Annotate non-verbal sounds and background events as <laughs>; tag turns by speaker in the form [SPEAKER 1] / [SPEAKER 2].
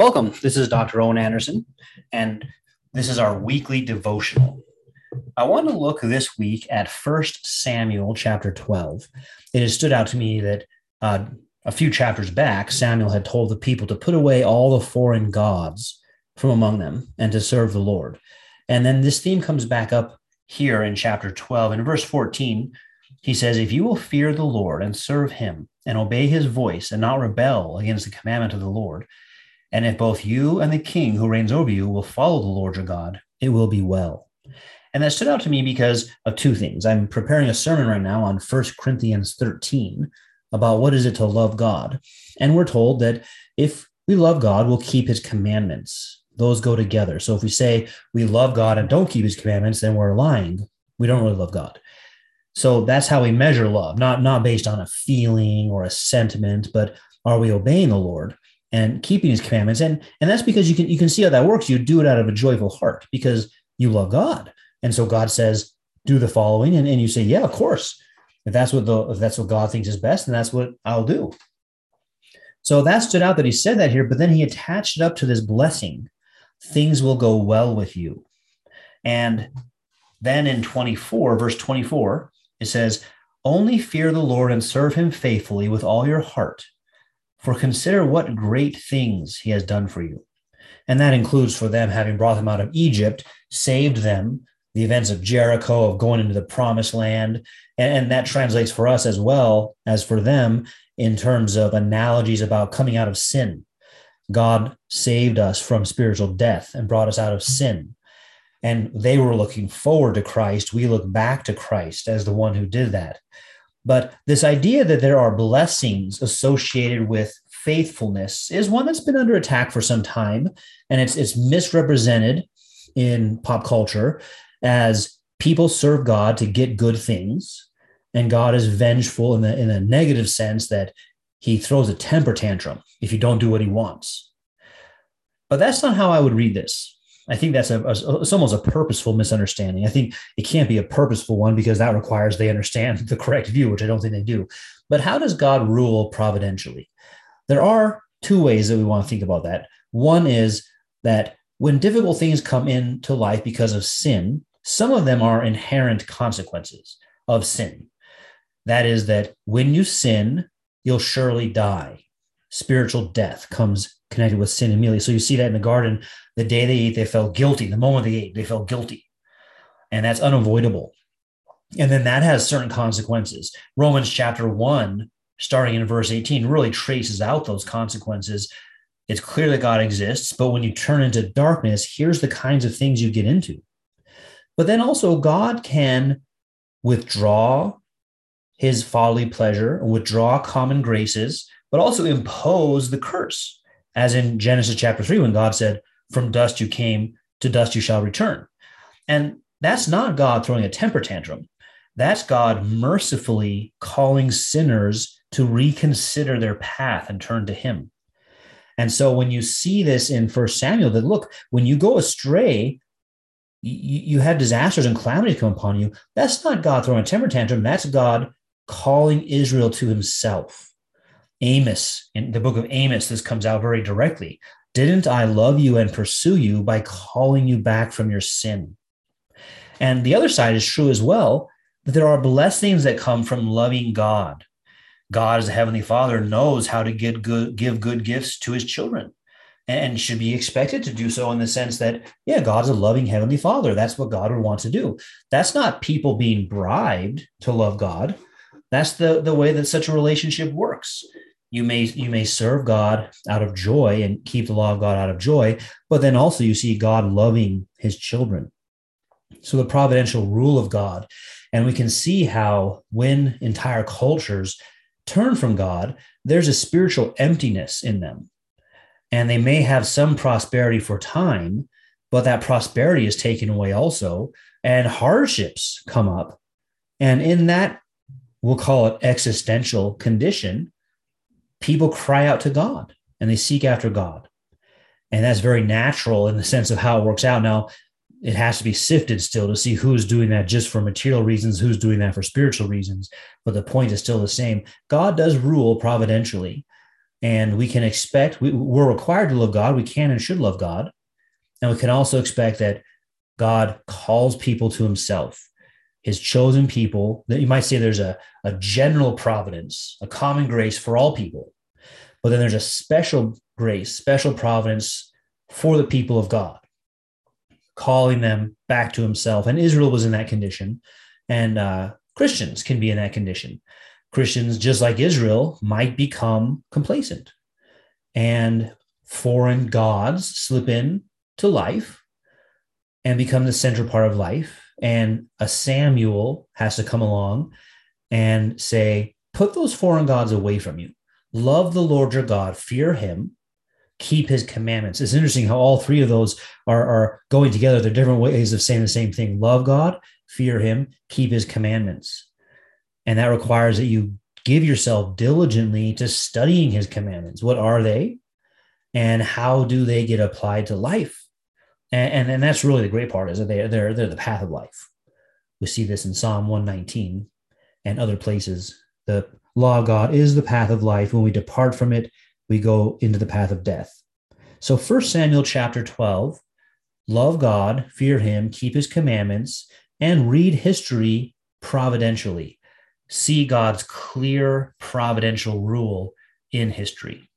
[SPEAKER 1] Welcome. This is Dr. Owen Anderson, and this is our weekly devotional. I want to look this week at First Samuel chapter 12. It has stood out to me that uh, a few chapters back, Samuel had told the people to put away all the foreign gods from among them and to serve the Lord. And then this theme comes back up here in chapter 12. In verse 14, he says, If you will fear the Lord and serve him and obey his voice and not rebel against the commandment of the Lord, and if both you and the king who reigns over you will follow the Lord your God, it will be well. And that stood out to me because of two things. I'm preparing a sermon right now on 1 Corinthians 13 about what is it to love God. And we're told that if we love God, we'll keep his commandments. Those go together. So if we say we love God and don't keep his commandments, then we're lying. We don't really love God. So that's how we measure love, not, not based on a feeling or a sentiment, but are we obeying the Lord? And keeping his commandments. And and that's because you can you can see how that works. You do it out of a joyful heart because you love god. And so god says do the following and, and you say yeah of course. If that's what the if that's what god thinks is best then that's what i'll do. So that stood out that he said that here but then he attached it up to this blessing. Things will go well with you. And then in 24 verse 24 it says only fear the lord and serve him faithfully with all your heart for consider what great things he has done for you. And that includes for them having brought them out of Egypt, saved them, the events of Jericho, of going into the promised land. And, that translates for us as well as for them in terms of analogies about coming out of sin. God saved us from spiritual death and brought us out of sin. And they were looking forward to Christ. We look back to Christ as the one who did that. But this idea that there are blessings associated with faithfulness is one that's been under attack for some time, and it's it's misrepresented in pop culture as people serve God to get good things, and God is vengeful in the in a negative sense that he throws a temper tantrum if you don't do what he wants. But that's not how I would read this. I think that's a, a, it's almost a purposeful misunderstanding. I think it can't be a purposeful one because that requires they understand <laughs> the correct view, which I don't think they do. But how does God rule providentially? There are two ways that we want to think about that. One is that when difficult things come into life because of sin, some of them are inherent consequences of sin. That is, that when you sin, you'll surely die. Spiritual death comes connected with sin immediately. So you see that in the garden, the day they ate, they felt guilty. The moment they ate, they felt guilty. And that's unavoidable. And then that has certain consequences. Romans chapter 1, starting in verse 18, really traces out those consequences. It's clear that God exists, but when you turn into darkness, here's the kinds of things you get into. But then also, God can withdraw his folly pleasure withdraw common graces, but also impose the curse as in Genesis chapter 3, when God said, From dust you came, to dust you shall return. And that's not God throwing a temper tantrum. That's God mercifully calling sinners to reconsider their path and turn to Him. And so when you see this in First Samuel, that look, when you go astray, you, you have disasters and calamities come upon you. That's not God throwing a temper tantrum. That's God calling Israel to Himself. Amos, in the book of Amos, this comes out very directly. Didn't I love you and pursue you by calling you back from your sin? And the other side is true as well that there are blessings that come from loving God. God, as a heavenly father, knows how to get good, give good gifts to his children and should be expected to do so in the sense that, yeah, God's a loving heavenly father. That's what God would want to do. That's not people being bribed to love God. That's the, the way that such a relationship works you may you may serve God out of joy and keep the law of God out of joy, but then also you see God loving his children. So the providential rule of God. And we can see how when entire cultures turn from God, there's a spiritual emptiness in them. And they may have some prosperity for time, but that prosperity is taken away also, and hardships come up. And in that, we'll call it existential condition, people cry out to God and they seek after God. And that's very natural in the sense of how it works out. Now, it has to be sifted still to see who's doing that just for material reasons, who's doing that for spiritual reasons. But the point is still the same. God does rule providentially. And we can expect, we, we're required to love God. We can and should love God. And we can also expect that God calls people to himself, his chosen people. That you might say there's a, a general providence, a common grace for all people. But then there's a special grace, special providence for the people of God, calling them back to himself. And Israel was in that condition. And uh, Christians can be in that condition. Christians, just like Israel, might become complacent and foreign gods slip in to life and become the central part of life. And a Samuel has to come along and say, put those foreign gods away from you. Love the Lord your God, fear him, keep his commandments. It's interesting how all three of those are, are going together. They're different ways of saying the same thing love God, fear him, keep his commandments. And that requires that you give yourself diligently to studying his commandments. What are they? And how do they get applied to life? And, and, and that's really the great part is that they, they're, they're the path of life. We see this in Psalm 119 and other places. The law of God is the path of life. When we depart from it, we go into the path of death. So, First Samuel chapter 12 love God, fear him, keep his commandments, and read history providentially. See God's clear providential rule in history.